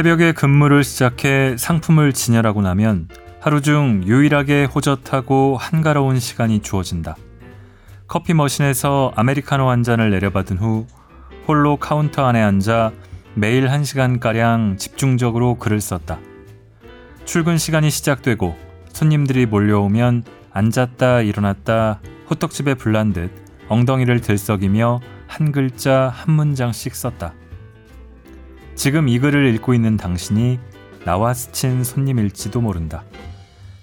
새벽에 근무를 시작해 상품을 진열하고 나면 하루 중 유일하게 호젓하고 한가로운 시간이 주어진다. 커피 머신에서 아메리카노 한 잔을 내려받은 후 홀로 카운터 안에 앉아 매일 한 시간가량 집중적으로 글을 썼다. 출근 시간이 시작되고 손님들이 몰려오면 앉았다 일어났다 호떡집에 불난 듯 엉덩이를 들썩이며 한 글자 한 문장씩 썼다. 지금 이 글을 읽고 있는 당신이 나와 스친 손님일지도 모른다.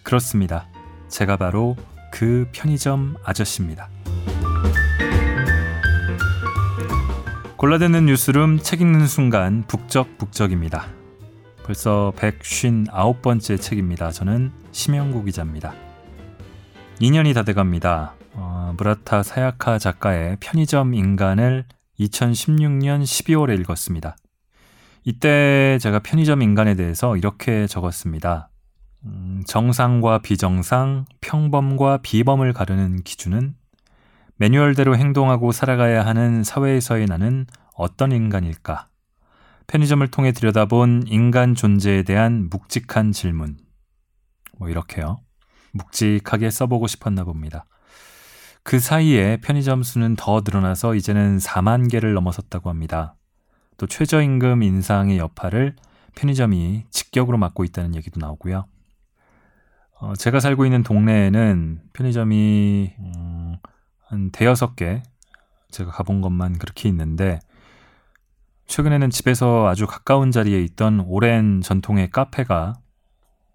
그렇습니다. 제가 바로 그 편의점 아저씨입니다. 골라듣는 뉴스룸 책 읽는 순간 북적북적입니다. 벌써 159번째 책입니다. 저는 심영구 기자입니다. 2년이 다 돼갑니다. 어, 무라타 사야카 작가의 편의점 인간을 2016년 12월에 읽었습니다. 이때 제가 편의점 인간에 대해서 이렇게 적었습니다. 음, 정상과 비정상, 평범과 비범을 가르는 기준은 매뉴얼대로 행동하고 살아가야 하는 사회에서의 나는 어떤 인간일까? 편의점을 통해 들여다본 인간 존재에 대한 묵직한 질문. 뭐 이렇게요. 묵직하게 써보고 싶었나 봅니다. 그 사이에 편의점 수는 더 늘어나서 이제는 4만 개를 넘어섰다고 합니다. 또 최저임금 인상의 여파를 편의점이 직격으로 맡고 있다는 얘기도 나오고요. 어, 제가 살고 있는 동네에는 편의점이 음, 한 대여섯 개 제가 가본 것만 그렇게 있는데 최근에는 집에서 아주 가까운 자리에 있던 오랜 전통의 카페가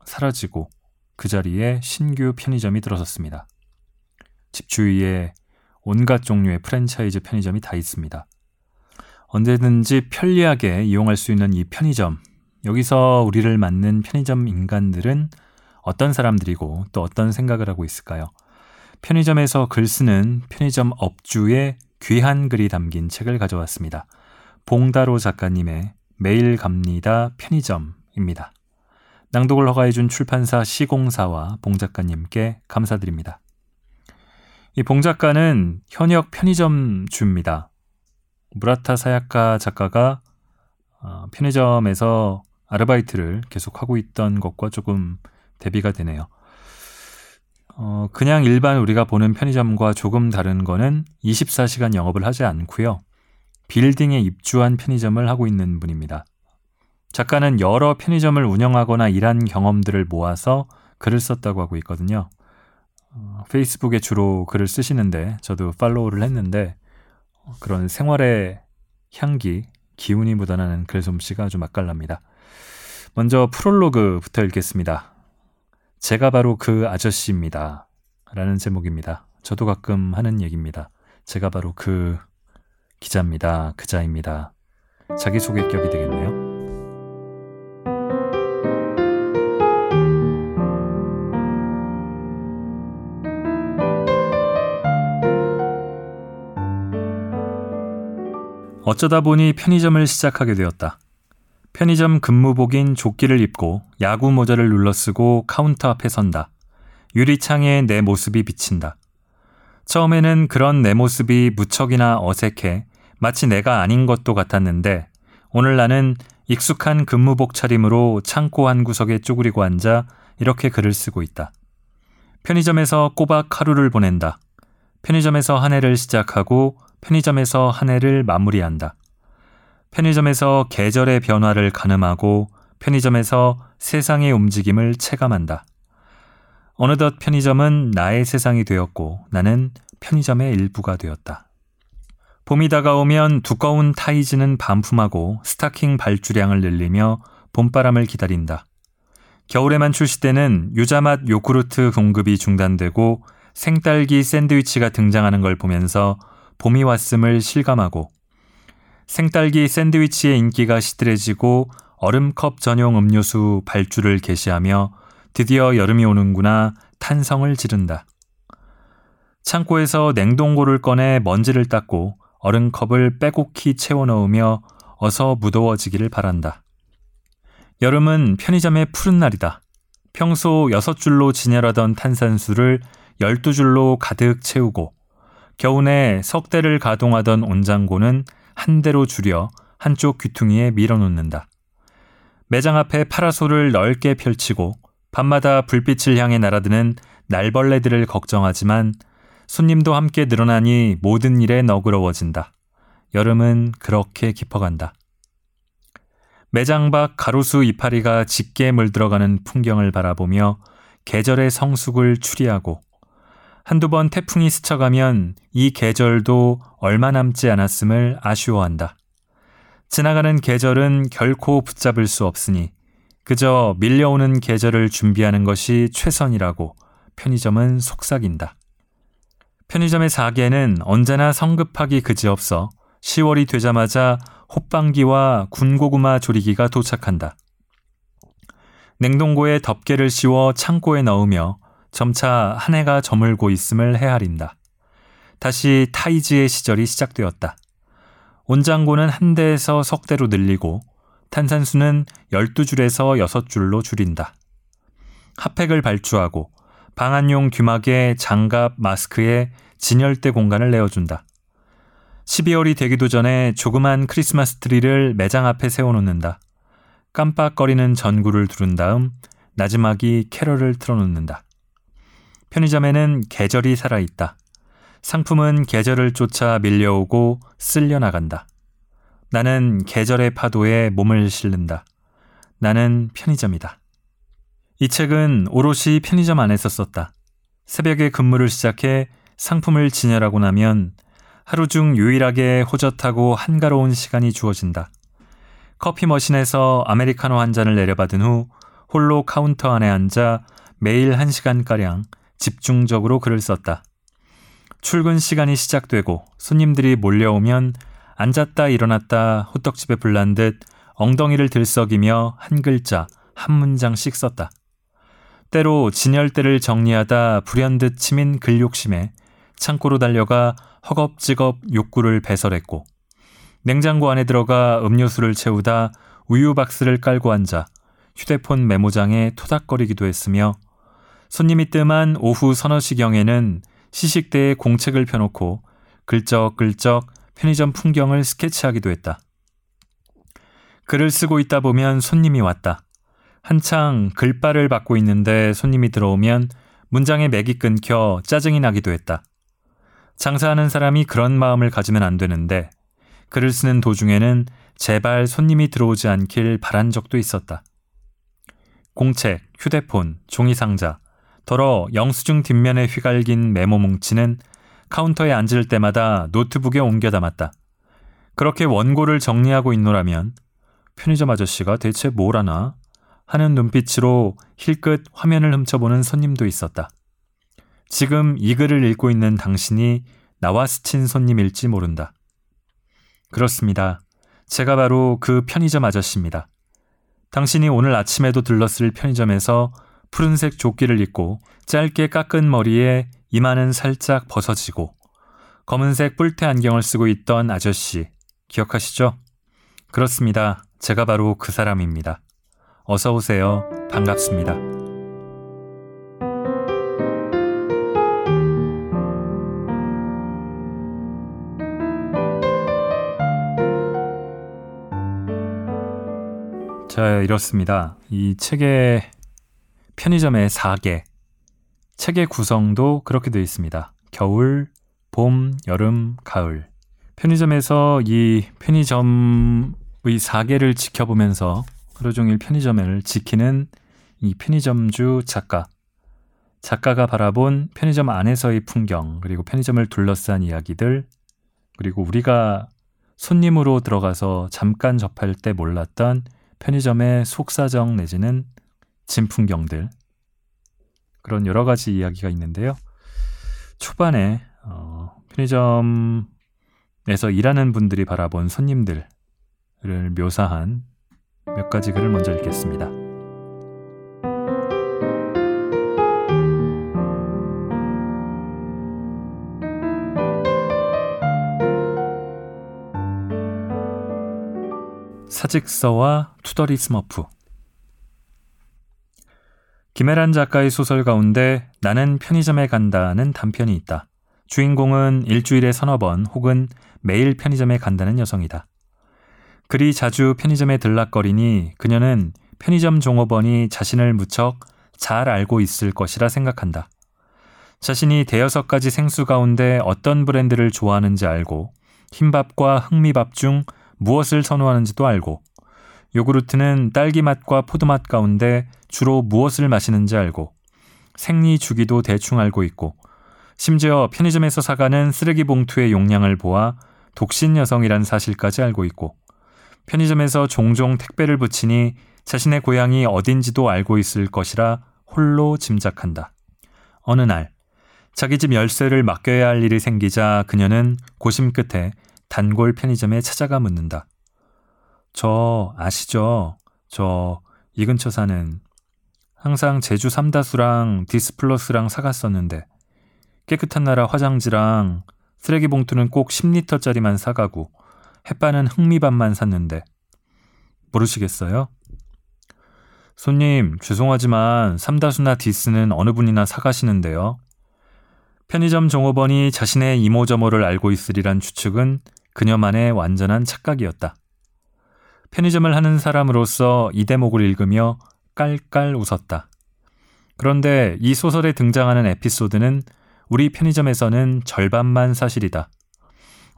사라지고 그 자리에 신규 편의점이 들어섰습니다. 집 주위에 온갖 종류의 프랜차이즈 편의점이 다 있습니다. 언제든지 편리하게 이용할 수 있는 이 편의점. 여기서 우리를 맞는 편의점 인간들은 어떤 사람들이고 또 어떤 생각을 하고 있을까요? 편의점에서 글 쓰는 편의점 업주의 귀한 글이 담긴 책을 가져왔습니다. 봉다로 작가님의 매일 갑니다 편의점입니다. 낭독을 허가해준 출판사 시공사와 봉 작가님께 감사드립니다. 이 봉 작가는 현역 편의점 주입니다. 무라타 사야카 작가가 어, 편의점에서 아르바이트를 계속 하고 있던 것과 조금 대비가 되네요. 어, 그냥 일반 우리가 보는 편의점과 조금 다른 거는 24시간 영업을 하지 않고요. 빌딩에 입주한 편의점을 하고 있는 분입니다. 작가는 여러 편의점을 운영하거나 일한 경험들을 모아서 글을 썼다고 하고 있거든요. 어, 페이스북에 주로 글을 쓰시는데 저도 팔로우를 했는데 그런 생활의 향기, 기운이 묻어나는 글솜씨가 아주 맛깔납니다. 먼저 프롤로그부터 읽겠습니다. 제가 바로 그 아저씨입니다. 라는 제목입니다. 저도 가끔 하는 얘기입니다. 제가 바로 그 기자입니다. 그자입니다. 자기소개 격이 되겠네요. 어쩌다 보니 편의점을 시작하게 되었다. 편의점 근무복인 조끼를 입고 야구 모자를 눌러쓰고 카운터 앞에 선다. 유리창에 내 모습이 비친다. 처음에는 그런 내 모습이 무척이나 어색해 마치 내가 아닌 것도 같았는데 오늘 나는 익숙한 근무복 차림으로 창고 한 구석에 쪼그리고 앉아 이렇게 글을 쓰고 있다. 편의점에서 꼬박 하루를 보낸다. 편의점에서 한 해를 시작하고 편의점에서 한 해를 마무리한다. 편의점에서 계절의 변화를 가늠하고 편의점에서 세상의 움직임을 체감한다. 어느덧 편의점은 나의 세상이 되었고 나는 편의점의 일부가 되었다. 봄이 다가오면 두꺼운 타이즈는 반품하고 스타킹 발주량을 늘리며 봄바람을 기다린다. 겨울에만 출시되는 유자맛 요구르트 공급이 중단되고 생딸기 샌드위치가 등장하는 걸 보면서 봄이 왔음을 실감하고 생딸기 샌드위치의 인기가 시들해지고 얼음컵 전용 음료수 발주를 개시하며 드디어 여름이 오는구나 탄성을 지른다. 창고에서 냉동고를 꺼내 먼지를 닦고 얼음컵을 빼곡히 채워 넣으며 어서 무더워지기를 바란다. 여름은 편의점의 푸른 날이다. 평소 6줄로 진열하던 탄산수를 12줄로 가득 채우고 겨우내 석대를 가동하던 온장고는 한 대로 줄여 한쪽 귀퉁이에 밀어놓는다. 매장 앞에 파라솔을 넓게 펼치고 밤마다 불빛을 향해 날아드는 날벌레들을 걱정하지만 손님도 함께 늘어나니 모든 일에 너그러워진다. 여름은 그렇게 깊어간다. 매장 밖 가로수 이파리가 짙게 물들어가는 풍경을 바라보며 계절의 성숙을 추리하고 한두 번 태풍이 스쳐가면 이 계절도 얼마 남지 않았음을 아쉬워한다. 지나가는 계절은 결코 붙잡을 수 없으니 그저 밀려오는 계절을 준비하는 것이 최선이라고 편의점은 속삭인다. 편의점의 사계는 언제나 성급하기 그지없어 10월이 되자마자 호빵기와 군고구마 조리기가 도착한다. 냉동고에 덮개를 씌워 창고에 넣으며 점차 한 해가 저물고 있음을 헤아린다. 다시 타이즈의 시절이 시작되었다. 온장고는 한 대에서 석 대로 늘리고 탄산수는 12줄에서 6줄로 줄인다. 핫팩을 발주하고 방한용 귀마개 장갑, 마스크에 진열대 공간을 내어준다. 12월이 되기도 전에 조그만 크리스마스 트리를 매장 앞에 세워놓는다. 깜빡거리는 전구를 두른 다음 나지막이 캐럴을 틀어놓는다. 편의점에는 계절이 살아있다. 상품은 계절을 쫓아 밀려오고 쓸려 나간다. 나는 계절의 파도에 몸을 실른다. 나는 편의점이다. 이 책은 오롯이 편의점 안에서 썼다. 새벽에 근무를 시작해 상품을 진열하고 나면 하루 중 유일하게 호젓하고 한가로운 시간이 주어진다. 커피 머신에서 아메리카노 한 잔을 내려받은 후 홀로 카운터 안에 앉아 매일 한 시간가량 집중적으로 글을 썼다. 출근 시간이 시작되고 손님들이 몰려오면 앉았다 일어났다 호떡집에 불난 듯 엉덩이를 들썩이며 한 글자, 한 문장씩 썼다. 때로 진열대를 정리하다 불현듯 치민 글욕심에 창고로 달려가 허겁지겁 욕구를 배설했고 냉장고 안에 들어가 음료수를 채우다 우유 박스를 깔고 앉아 휴대폰 메모장에 토닥거리기도 했으며 손님이 뜸한 오후 서너 시경에는 시식대에 공책을 펴놓고 글쩍글쩍 편의점 풍경을 스케치하기도 했다. 글을 쓰고 있다 보면 손님이 왔다. 한창 글바를 받고 있는데 손님이 들어오면 문장의 맥이 끊겨 짜증이 나기도 했다. 장사하는 사람이 그런 마음을 가지면 안 되는데 글을 쓰는 도중에는 제발 손님이 들어오지 않길 바란 적도 있었다. 공책, 휴대폰, 종이상자, 더러 영수증 뒷면에 휘갈긴 메모 뭉치는 카운터에 앉을 때마다 노트북에 옮겨 담았다. 그렇게 원고를 정리하고 있노라면 편의점 아저씨가 대체 뭘 하나 하는 눈빛으로 힐끗 화면을 훔쳐보는 손님도 있었다. 지금 이 글을 읽고 있는 당신이 나와 스친 손님일지 모른다. 그렇습니다. 제가 바로 그 편의점 아저씨입니다. 당신이 오늘 아침에도 들렀을 편의점에서 푸른색 조끼를 입고 짧게 깎은 머리에 이마는 살짝 벗어지고 검은색 뿔테 안경을 쓰고 있던 아저씨 기억하시죠? 그렇습니다. 제가 바로 그 사람입니다. 어서 오세요. 반갑습니다. 자, 이렇습니다. 이 책의 편의점의 4개. 책의 구성도 그렇게 되어 있습니다. 겨울, 봄, 여름, 가을. 편의점에서 이 편의점의 4개를 지켜보면서 하루 종일 편의점을 지키는 이 편의점주 작가. 작가가 바라본 편의점 안에서의 풍경, 그리고 편의점을 둘러싼 이야기들, 그리고 우리가 손님으로 들어가서 잠깐 접할 때 몰랐던 편의점의 속사정 내지는 진풍경들 그런 여러 가지 이야기가 있는데요. 초반에 어, 편의점에서 일하는 분들이 바라본 손님들을 묘사한 몇 가지 글을 먼저 읽겠습니다. 사직서와 투덜이 스머프 김혜란 작가의 소설 가운데 나는 편의점에 간다는 단편이 있다. 주인공은 일주일에 서너 번 혹은 매일 편의점에 간다는 여성이다. 그리 자주 편의점에 들락거리니 그녀는 편의점 종업원이 자신을 무척 잘 알고 있을 것이라 생각한다. 자신이 대여섯 가지 생수 가운데 어떤 브랜드를 좋아하는지 알고 흰밥과 흑미밥 중 무엇을 선호하는지도 알고 요구르트는 딸기 맛과 포도 맛 가운데 주로 무엇을 마시는지 알고 생리 주기도 대충 알고 있고 심지어 편의점에서 사가는 쓰레기 봉투의 용량을 보아 독신 여성이란 사실까지 알고 있고 편의점에서 종종 택배를 붙이니 자신의 고향이 어딘지도 알고 있을 것이라 홀로 짐작한다. 어느 날 자기 집 열쇠를 맡겨야 할 일이 생기자 그녀는 고심 끝에 단골 편의점에 찾아가 묻는다. 저 아시죠? 저 이 근처 사는 항상 제주 삼다수랑 디스플러스랑 사갔었는데 깨끗한 나라 화장지랑 쓰레기 봉투는 꼭 10리터짜리만 사가고 햇반은 흑미밥만 샀는데 모르시겠어요? 손님, 죄송하지만 삼다수나 디스는 어느 분이나 사가시는데요. 편의점 종업원이 자신의 이모저모를 알고 있으리란 추측은 그녀만의 완전한 착각이었다. 편의점을 하는 사람으로서 이 대목을 읽으며 깔깔 웃었다. 그런데 이 소설에 등장하는 에피소드는 우리 편의점에서는 절반만 사실이다.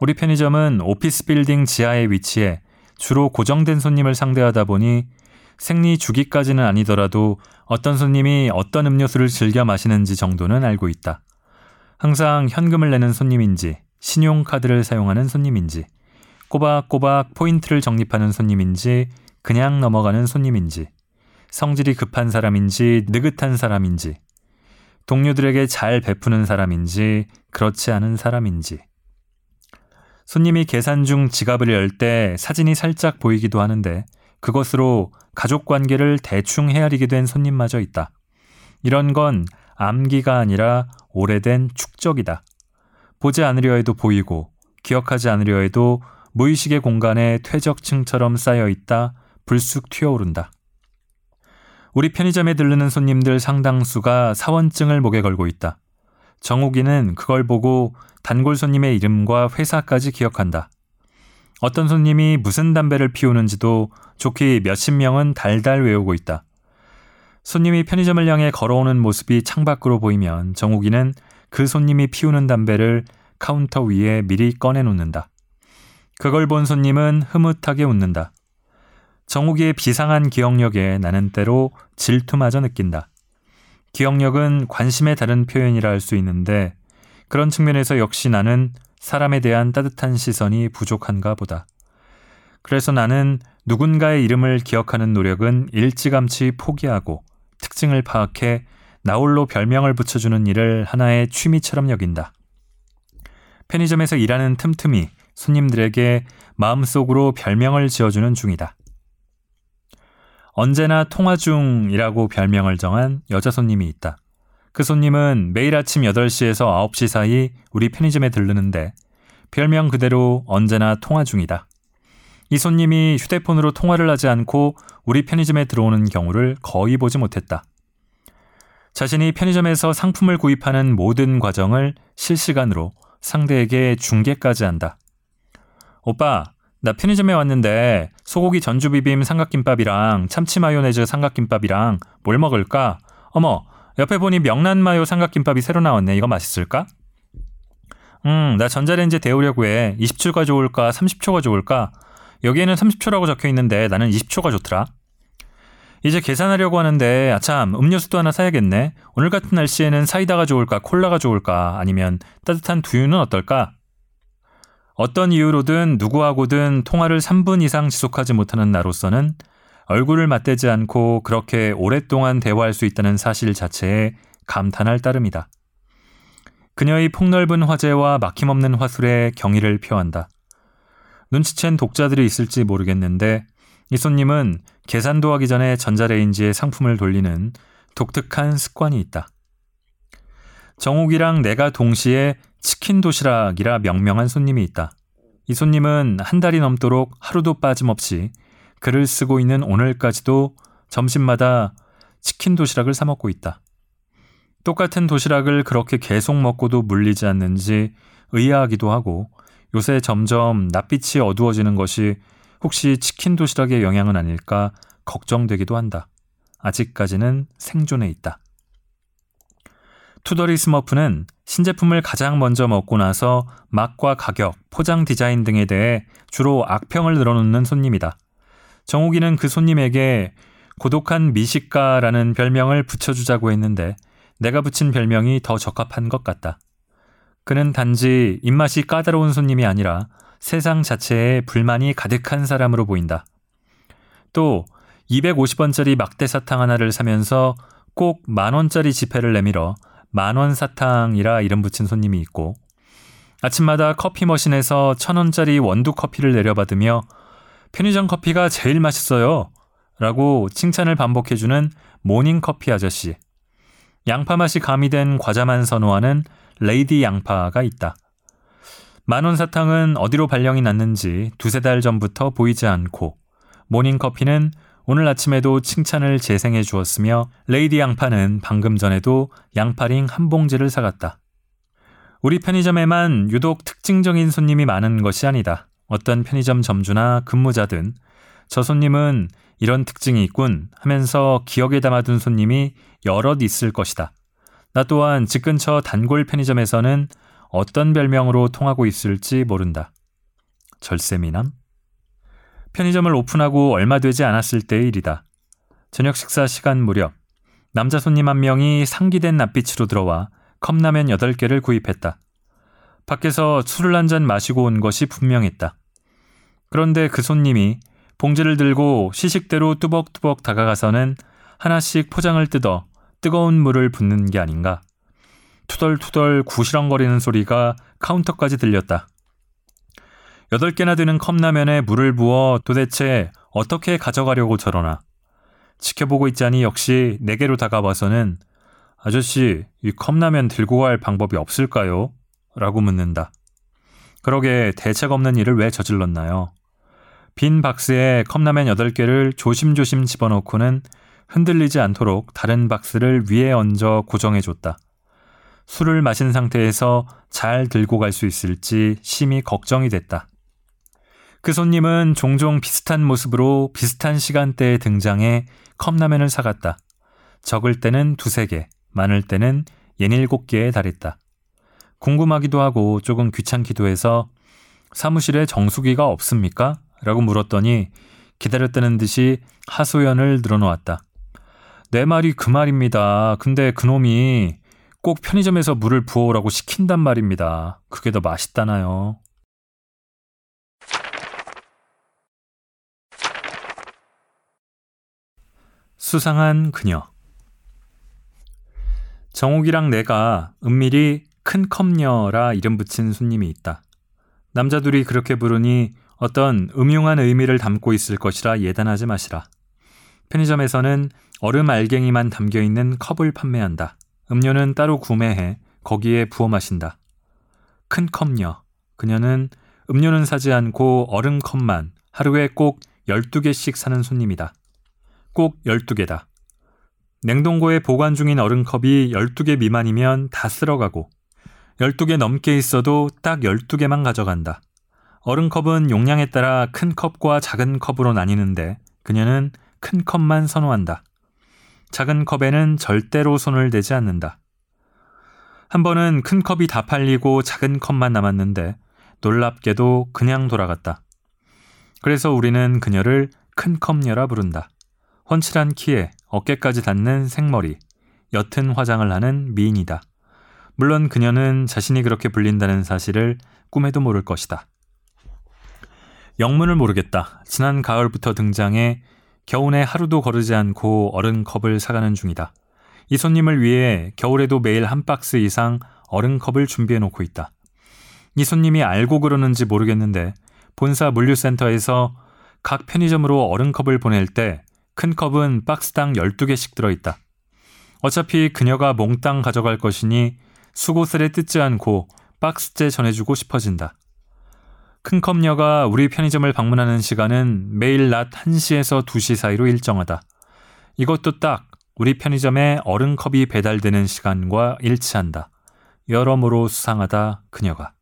우리 편의점은 오피스 빌딩 지하에 위치해 주로 고정된 손님을 상대하다 보니 생리 주기까지는 아니더라도 어떤 손님이 어떤 음료수를 즐겨 마시는지 정도는 알고 있다. 항상 현금을 내는 손님인지, 신용카드를 사용하는 손님인지, 꼬박꼬박 포인트를 적립하는 손님인지, 그냥 넘어가는 손님인지, 성질이 급한 사람인지, 느긋한 사람인지, 동료들에게 잘 베푸는 사람인지, 그렇지 않은 사람인지. 손님이 계산 중 지갑을 열 때 사진이 살짝 보이기도 하는데, 그것으로 가족 관계를 대충 헤아리게 된 손님마저 있다. 이런 건 암기가 아니라 오래된 축적이다. 보지 않으려 해도 보이고 기억하지 않으려 해도 무의식의 공간에 퇴적층처럼 쌓여 있다 불쑥 튀어오른다. 우리 편의점에 들르는 손님들 상당수가 사원증을 목에 걸고 있다. 정욱이는 그걸 보고 단골 손님의 이름과 회사까지 기억한다. 어떤 손님이 무슨 담배를 피우는지도 족히 몇십 명은 달달 외우고 있다. 손님이 편의점을 향해 걸어오는 모습이 창밖으로 보이면 정욱이는 그 손님이 피우는 담배를 카운터 위에 미리 꺼내놓는다. 그걸 본 손님은 흐뭇하게 웃는다. 정욱이의 비상한 기억력에 나는 때로 질투마저 느낀다. 기억력은 관심의 다른 표현이라 할 수 있는데 그런 측면에서 역시 나는 사람에 대한 따뜻한 시선이 부족한가 보다. 그래서 나는 누군가의 이름을 기억하는 노력은 일찌감치 포기하고 특징을 파악해 나홀로 별명을 붙여주는 일을 하나의 취미처럼 여긴다. 편의점에서 일하는 틈틈이 손님들에게 마음속으로 별명을 지어주는 중이다. 언제나 통화 중이라고 별명을 정한 여자 손님이 있다. 그 손님은 매일 아침 8시에서 9시 사이 우리 편의점에 들르는데 별명 그대로 언제나 통화 중이다. 이 손님이 휴대폰으로 통화를 하지 않고 우리 편의점에 들어오는 경우를 거의 보지 못했다. 자신이 편의점에서 상품을 구입하는 모든 과정을 실시간으로 상대에게 중계까지 한다. 오빠, 나 편의점에 왔는데 소고기 전주 비빔 삼각김밥이랑 참치 마요네즈 삼각김밥이랑 뭘 먹을까? 어머, 옆에 보니 명란 마요 삼각김밥이 새로 나왔네. 이거 맛있을까? 음, 나 전자레인지 데우려고 해. 20초가 좋을까? 30초가 좋을까? 여기에는 30초라고 적혀 있는데 나는 20초가 좋더라. 이제 계산하려고 하는데 아참 음료수도 하나 사야겠네. 오늘 같은 날씨에는 사이다가 좋을까? 콜라가 좋을까? 아니면 따뜻한 두유는 어떨까? 어떤 이유로든 누구하고든 통화를 3분 이상 지속하지 못하는 나로서는 얼굴을 맞대지 않고 그렇게 오랫동안 대화할 수 있다는 사실 자체에 감탄할 따름이다. 그녀의 폭넓은 화제와 막힘없는 화술에 경의를 표한다. 눈치챈 독자들이 있을지 모르겠는데 이 손님은 계산도 하기 전에 전자레인지에 상품을 돌리는 독특한 습관이 있다. 정욱이랑 내가 동시에 치킨 도시락이라 명명한 손님이 있다. 이 손님은 한 달이 넘도록 하루도 빠짐없이 글을 쓰고 있는 오늘까지도 점심마다 치킨 도시락을 사 먹고 있다. 똑같은 도시락을 그렇게 계속 먹고도 물리지 않는지 의아하기도 하고 요새 점점 낯빛이 어두워지는 것이 혹시 치킨 도시락의 영향은 아닐까 걱정되기도 한다. 아직까지는 생존해 있다. 투덜이 스머프는 신제품을 가장 먼저 먹고 나서 맛과 가격, 포장 디자인 등에 대해 주로 악평을 늘어놓는 손님이다. 정욱이는 그 손님에게 고독한 미식가라는 별명을 붙여주자고 했는데 내가 붙인 별명이 더 적합한 것 같다. 그는 단지 입맛이 까다로운 손님이 아니라 세상 자체에 불만이 가득한 사람으로 보인다. 또 250원짜리 막대 사탕 하나를 사면서 꼭 만원짜리 지폐를 내밀어 만원 사탕이라 이름 붙인 손님이 있고 아침마다 커피 머신에서 천 원짜리 원두 커피를 내려받으며 편의점 커피가 제일 맛있어요. 라고 칭찬을 반복해주는 모닝 커피 아저씨. 양파 맛이 가미된 과자만 선호하는 레이디 양파가 있다. 만원 사탕은 어디로 발령이 났는지 두세 달 전부터 보이지 않고 모닝 커피는 오늘 아침에도 칭찬을 재생해 주었으며 레이디 양파는 방금 전에도 양파링 한 봉지를 사갔다. 우리 편의점에만 유독 특징적인 손님이 많은 것이 아니다. 어떤 편의점 점주나 근무자든 저 손님은 이런 특징이 있군 하면서 기억에 담아둔 손님이 여럿 있을 것이다. 나 또한 집 근처 단골 편의점에서는 어떤 별명으로 통하고 있을지 모른다. 절세미남? 편의점을 오픈하고 얼마 되지 않았을 때의 일이다. 저녁 식사 시간 무렵 남자 손님 한 명이 상기된 낯빛으로 들어와 컵라면 8개를 구입했다. 밖에서 술을 한 잔 마시고 온 것이 분명했다. 그런데 그 손님이 봉지를 들고 시식대로 뚜벅뚜벅 다가가서는 하나씩 포장을 뜯어 뜨거운 물을 붓는 게 아닌가. 투덜투덜 구시렁거리는 소리가 카운터까지 들렸다. 여덟 개나 되는 컵라면에 물을 부어 도대체 어떻게 가져가려고 저러나. 지켜보고 있자니 역시 내게로 다가와서는 아저씨, 이 컵라면 들고 갈 방법이 없을까요? 라고 묻는다. 그러게 대책 없는 일을 왜 저질렀나요? 빈 박스에 컵라면 8개를 조심조심 집어넣고는 흔들리지 않도록 다른 박스를 위에 얹어 고정해줬다. 술을 마신 상태에서 잘 들고 갈 수 있을지 심히 걱정이 됐다. 그 손님은 종종 비슷한 모습으로 비슷한 시간대에 등장해 컵라면을 사갔다. 적을 때는 두세 개, 많을 때는 예닐곱 개에 달했다. 궁금하기도 하고 조금 귀찮기도 해서 사무실에 정수기가 없습니까? 라고 물었더니 기다렸다는 듯이 하소연을 늘어놓았다. 내 말이 그 말입니다. 근데 그놈이 꼭 편의점에서 물을 부어오라고 시킨단 말입니다. 그게 더 맛있다나요. 수상한 그녀. 정옥이랑 내가 은밀히 큰 컵녀라 이름 붙인 손님이 있다. 남자 들이 그렇게 부르니 어떤 음흉한 의미를 담고 있을 것이라 예단하지 마시라. 편의점에서는 얼음 알갱이만 담겨 있는 컵을 판매한다. 음료는 따로 구매해 거기에 부어 마신다. 큰 컵녀. 그녀는 음료는 사지 않고 얼음 컵만 하루에 꼭 12개씩 사는 손님이다. 꼭 12개다. 냉동고에 보관 중인 얼음컵이 12개 미만이면 다 쓸어가고 12개 넘게 있어도 딱 12개만 가져간다. 얼음컵은 용량에 따라 큰 컵과 작은 컵으로 나뉘는데 그녀는 큰 컵만 선호한다. 작은 컵에는 절대로 손을 대지 않는다. 한 번은 큰 컵이 다 팔리고 작은 컵만 남았는데 놀랍게도 그냥 돌아갔다. 그래서 우리는 그녀를 큰 컵녀라 부른다. 훤칠한 키에 어깨까지 닿는 생머리, 옅은 화장을 하는 미인이다. 물론 그녀는 자신이 그렇게 불린다는 사실을 꿈에도 모를 것이다. 영문을 모르겠다. 지난 가을부터 등장해 겨우내 하루도 거르지 않고 얼음 컵을 사가는 중이다. 이 손님을 위해 겨울에도 매일 한 박스 이상 얼음 컵을 준비해 놓고 있다. 이 손님이 알고 그러는지 모르겠는데 본사 물류센터에서 각 편의점으로 얼음 컵을 보낼 때 큰 컵은 박스당 12개씩 들어있다. 어차피 그녀가 몽땅 가져갈 것이니 수고스레 뜯지 않고 박스째 전해주고 싶어진다. 큰 컵녀가 우리 편의점을 방문하는 시간은 매일 낮 1시에서 2시 사이로 일정하다. 이것도 딱 우리 편의점에 얼음컵이 배달되는 시간과 일치한다. 여러모로 수상하다 그녀가.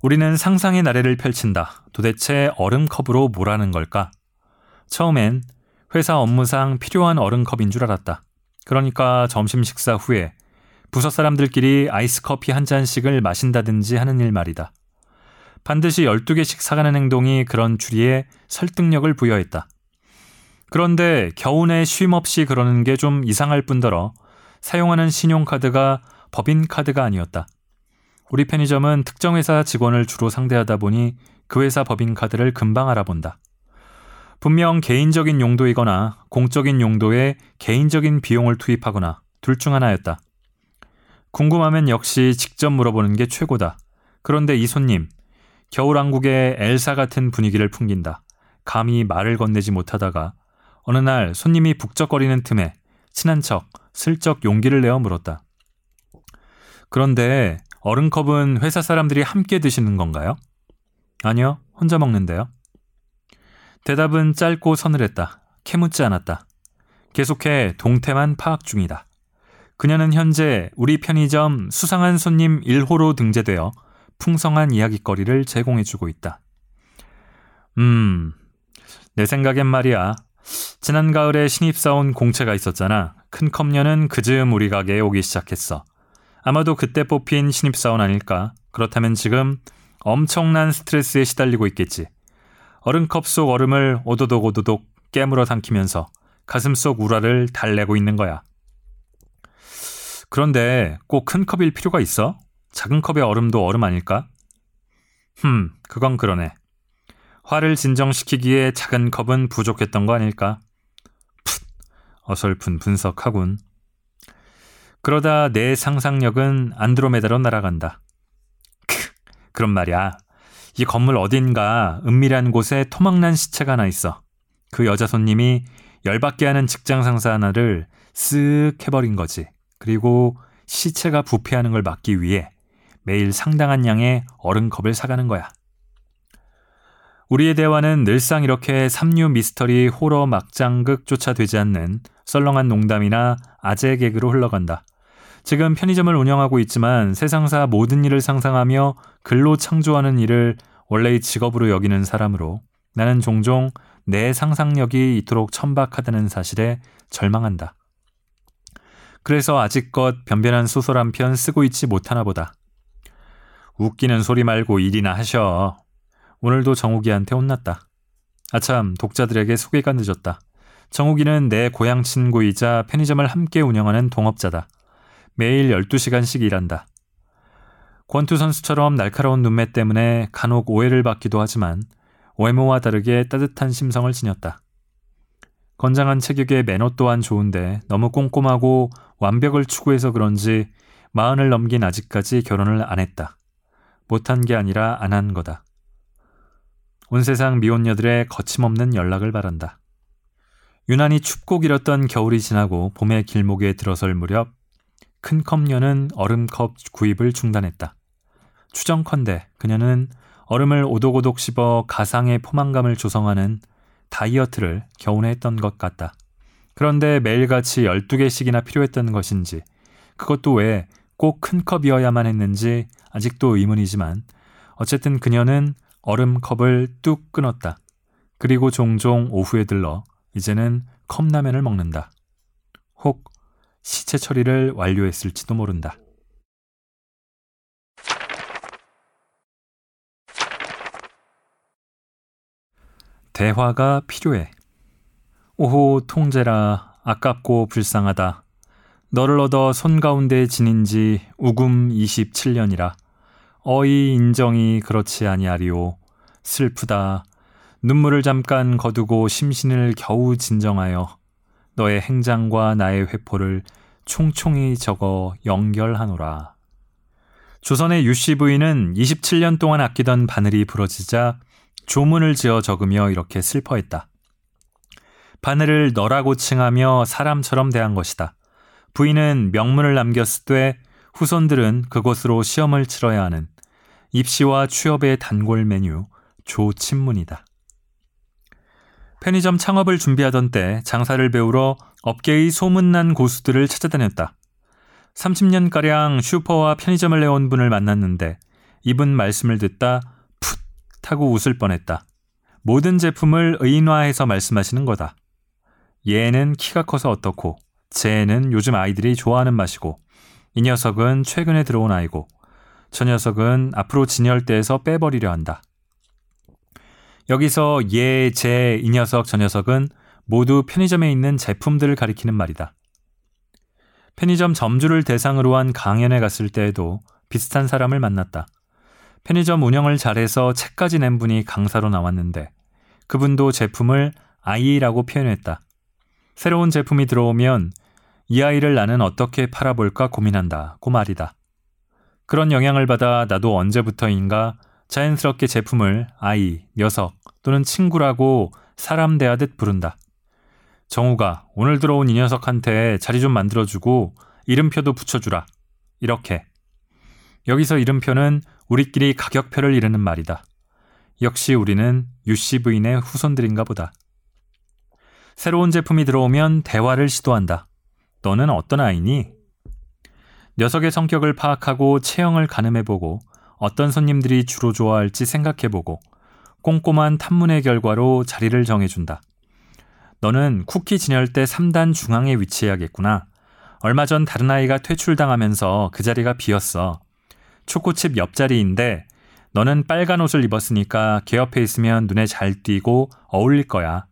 우리는 상상의 나래를 펼친다. 도대체 얼음컵으로 뭐라는 걸까? 처음엔 회사 업무상 필요한 얼음컵인 줄 알았다. 그러니까 점심 식사 후에 부서 사람들끼리 아이스 커피 한 잔씩을 마신다든지 하는 일 말이다. 반드시 12개씩 사가는 행동이 그런 추리에 설득력을 부여했다. 그런데 겨우내 쉼 없이 그러는 게 좀 이상할 뿐더러 사용하는 신용카드가 법인카드가 아니었다. 우리 편의점은 특정 회사 직원을 주로 상대하다 보니 그 회사 법인카드를 금방 알아본다. 분명 개인적인 용도이거나 공적인 용도에 개인적인 비용을 투입하거나 둘 중 하나였다. 궁금하면 역시 직접 물어보는 게 최고다. 그런데 이 손님, 겨울왕국의 엘사 같은 분위기를 풍긴다. 감히 말을 건네지 못하다가 어느 날 손님이 북적거리는 틈에 친한 척 슬쩍 용기를 내어 물었다. 그런데 얼음컵은 회사 사람들이 함께 드시는 건가요? 아니요, 혼자 먹는데요. 대답은 짧고 서늘했다. 캐묻지 않았다. 계속해 동태만 파악 중이다. 그녀는 현재 우리 편의점 수상한 손님 1호로 등재되어 풍성한 이야기거리를 제공해주고 있다. 음, 내 생각엔 말이야. 지난 가을에 신입사원 공채가 있었잖아. 큰 컵녀는 그즈음 우리 가게에 오기 시작했어. 아마도 그때 뽑힌 신입사원 아닐까? 그렇다면 지금 엄청난 스트레스에 시달리고 있겠지. 얼음컵 속 얼음을 오도독 오도독 깨물어 삼키면서 가슴 속 우라를 달래고 있는 거야. 그런데 꼭 큰 컵일 필요가 있어? 작은 컵의 얼음도 얼음 아닐까? 흠, 그건 그러네. 화를 진정시키기에 작은 컵은 부족했던 거 아닐까? 풋, 어설픈 분석하군. 그러다 내 상상력은 안드로메다로 날아간다. 크, 그런 말이야. 이 건물 어딘가 은밀한 곳에 토막난 시체가 하나 있어. 그 여자 손님이 열받게 하는 직장 상사 하나를 쓱 해버린 거지. 그리고 시체가 부패하는 걸 막기 위해 매일 상당한 양의 얼음컵을 사가는 거야. 우리의 대화는 늘상 이렇게 삼류 미스터리 호러 막장극조차 되지 않는 썰렁한 농담이나 아재 개그로 흘러간다. 지금 편의점을 운영하고 있지만 세상사 모든 일을 상상하며 근로 창조하는 일을 원래의 직업으로 여기는 사람으로 나는 종종 내 상상력이 이토록 천박하다는 사실에 절망한다. 그래서 아직껏 변변한 소설 한 편 쓰고 있지 못하나 보다. 웃기는 소리 말고 일이나 하셔. 오늘도 정욱이한테 혼났다. 아참, 독자들에게 소개가 늦었다. 정욱이는 내 고향 친구이자 편의점을 함께 운영하는 동업자다. 매일 12시간씩 일한다. 권투 선수처럼 날카로운 눈매 때문에 간혹 오해를 받기도 하지만 외모와 다르게 따뜻한 심성을 지녔다. 건장한 체격의 매너 또한 좋은데 너무 꼼꼼하고 완벽을 추구해서 그런지 마흔을 넘긴 아직까지 결혼을 안 했다. 못한 게 아니라 안 한 거다. 온 세상 미혼녀들의 거침없는 연락을 바란다. 유난히 춥고 길었던 겨울이 지나고 봄의 길목에 들어설 무렵 큰 컵녀는 얼음컵 구입을 중단했다. 추정컨대 그녀는 얼음을 오독오독 씹어 가상의 포만감을 조성하는 다이어트를 겨우내 했던 것 같다. 그런데 매일같이 12개씩이나 필요했던 것인지 그것도 왜 꼭 큰 컵이어야만 했는지 아직도 의문이지만 어쨌든 그녀는 얼음 컵을 뚝 끊었다. 그리고 종종 오후에 들러 이제는 컵라면을 먹는다. 혹 시체 처리를 완료했을지도 모른다. 대화가 필요해. 오호 통제라 아깝고 불쌍하다. 너를 얻어 손 가운데 지닌 지 우금 27년이라. 어이 인정이 그렇지 아니하리오. 슬프다. 눈물을 잠깐 거두고 심신을 겨우 진정하여 너의 행장과 나의 회포를 총총히 적어 연결하노라. 조선의 유씨 부인은 27년 동안 아끼던 바늘이 부러지자 조문을 지어 적으며 이렇게 슬퍼했다. 바늘을 너라고 칭하며 사람처럼 대한 것이다. 부인은 명문을 남겼을 때 후손들은 그곳으로 시험을 치러야 하는 입시와 취업의 단골 메뉴 조친문이다. 편의점 창업을 준비하던 때 장사를 배우러 업계의 소문난 고수들을 찾아다녔다. 30년가량 슈퍼와 편의점을 내온 분을 만났는데 이분 말씀을 듣다 풋 하고 웃을 뻔했다. 모든 제품을 의인화해서 말씀하시는 거다. 얘는 키가 커서 어떻고, 쟤는 요즘 아이들이 좋아하는 맛이고, 이 녀석은 최근에 들어온 아이고, 저 녀석은 앞으로 진열대에서 빼버리려 한다. 여기서 얘, 쟤, 이 녀석, 저 녀석은 모두 편의점에 있는 제품들을 가리키는 말이다. 편의점 점주를 대상으로 한 강연에 갔을 때에도 비슷한 사람을 만났다. 편의점 운영을 잘해서 책까지 낸 분이 강사로 나왔는데 그분도 제품을 아이라고 표현했다. 새로운 제품이 들어오면 이 아이를 나는 어떻게 팔아볼까 고민한다고 말이다. 그런 영향을 받아 나도 언제부터인가 자연스럽게 제품을 아이, 녀석 또는 친구라고 사람 대하듯 부른다. 정우가 오늘 들어온 이 녀석한테 자리 좀 만들어주고 이름표도 붙여주라. 이렇게. 여기서 이름표는 우리끼리 가격표를 이르는 말이다. 역시 우리는 유씨 부인의 후손들인가 보다. 새로운 제품이 들어오면 대화를 시도한다. 너는 어떤 아이니? 녀석의 성격을 파악하고 체형을 가늠해보고 어떤 손님들이 주로 좋아할지 생각해보고 꼼꼼한 탐문의 결과로 자리를 정해준다. 너는 쿠키 진열대 3단 중앙에 위치해야겠구나. 얼마 전 다른 아이가 퇴출당하면서 그 자리가 비었어. 초코칩 옆자리인데 너는 빨간 옷을 입었으니까 걔 옆에 있으면 눈에 잘 띄고 어울릴 거야.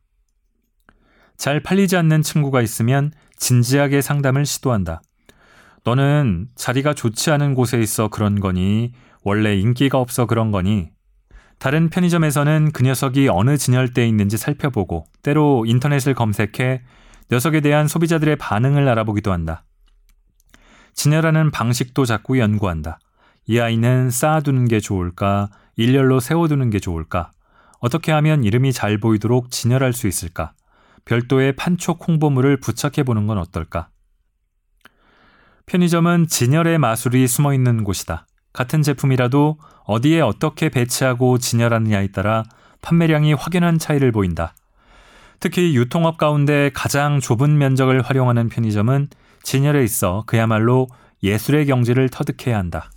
잘 팔리지 않는 친구가 있으면 진지하게 상담을 시도한다. 너는 자리가 좋지 않은 곳에 있어 그런 거니, 원래 인기가 없어 그런 거니, 다른 편의점에서는 그 녀석이 어느 진열대에 있는지 살펴보고 때로 인터넷을 검색해 녀석에 대한 소비자들의 반응을 알아보기도 한다. 진열하는 방식도 자꾸 연구한다. 이 아이는 쌓아두는 게 좋을까? 일렬로 세워두는 게 좋을까? 어떻게 하면 이름이 잘 보이도록 진열할 수 있을까? 별도의 판촉 홍보물을 부착해 보는 건 어떨까? 편의점은 진열의 마술이 숨어 있는 곳이다. 같은 제품이라도 어디에 어떻게 배치하고 진열하느냐에 따라 판매량이 확연한 차이를 보인다. 특히 유통업 가운데 가장 좁은 면적을 활용하는 편의점은 진열에 있어 그야말로 예술의 경지를 터득해야 한다.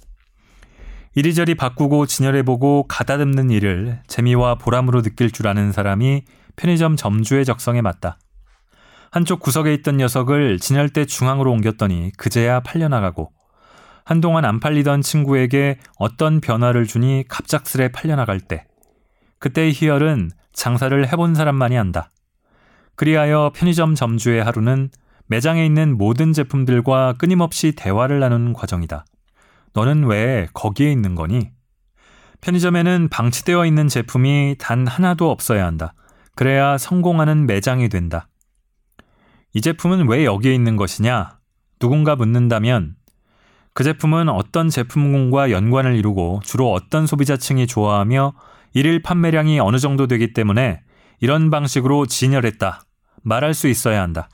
이리저리 바꾸고 진열해보고 가다듬는 일을 재미와 보람으로 느낄 줄 아는 사람이 편의점 점주의 적성에 맞다. 한쪽 구석에 있던 녀석을 진열대 중앙으로 옮겼더니 그제야 팔려나가고 한동안 안 팔리던 친구에게 어떤 변화를 주니 갑작스레 팔려나갈 때 그때의 희열은 장사를 해본 사람만이 안다. 그리하여 편의점 점주의 하루는 매장에 있는 모든 제품들과 끊임없이 대화를 나누는 과정이다. 너는 왜 거기에 있는 거니? 편의점에는 방치되어 있는 제품이 단 하나도 없어야 한다. 그래야 성공하는 매장이 된다. 이 제품은 왜 여기에 있는 것이냐? 누군가 묻는다면 그 제품은 어떤 제품군과 연관을 이루고 주로 어떤 소비자층이 좋아하며 일일 판매량이 어느 정도 되기 때문에 이런 방식으로 진열했다. 말할 수 있어야 한다.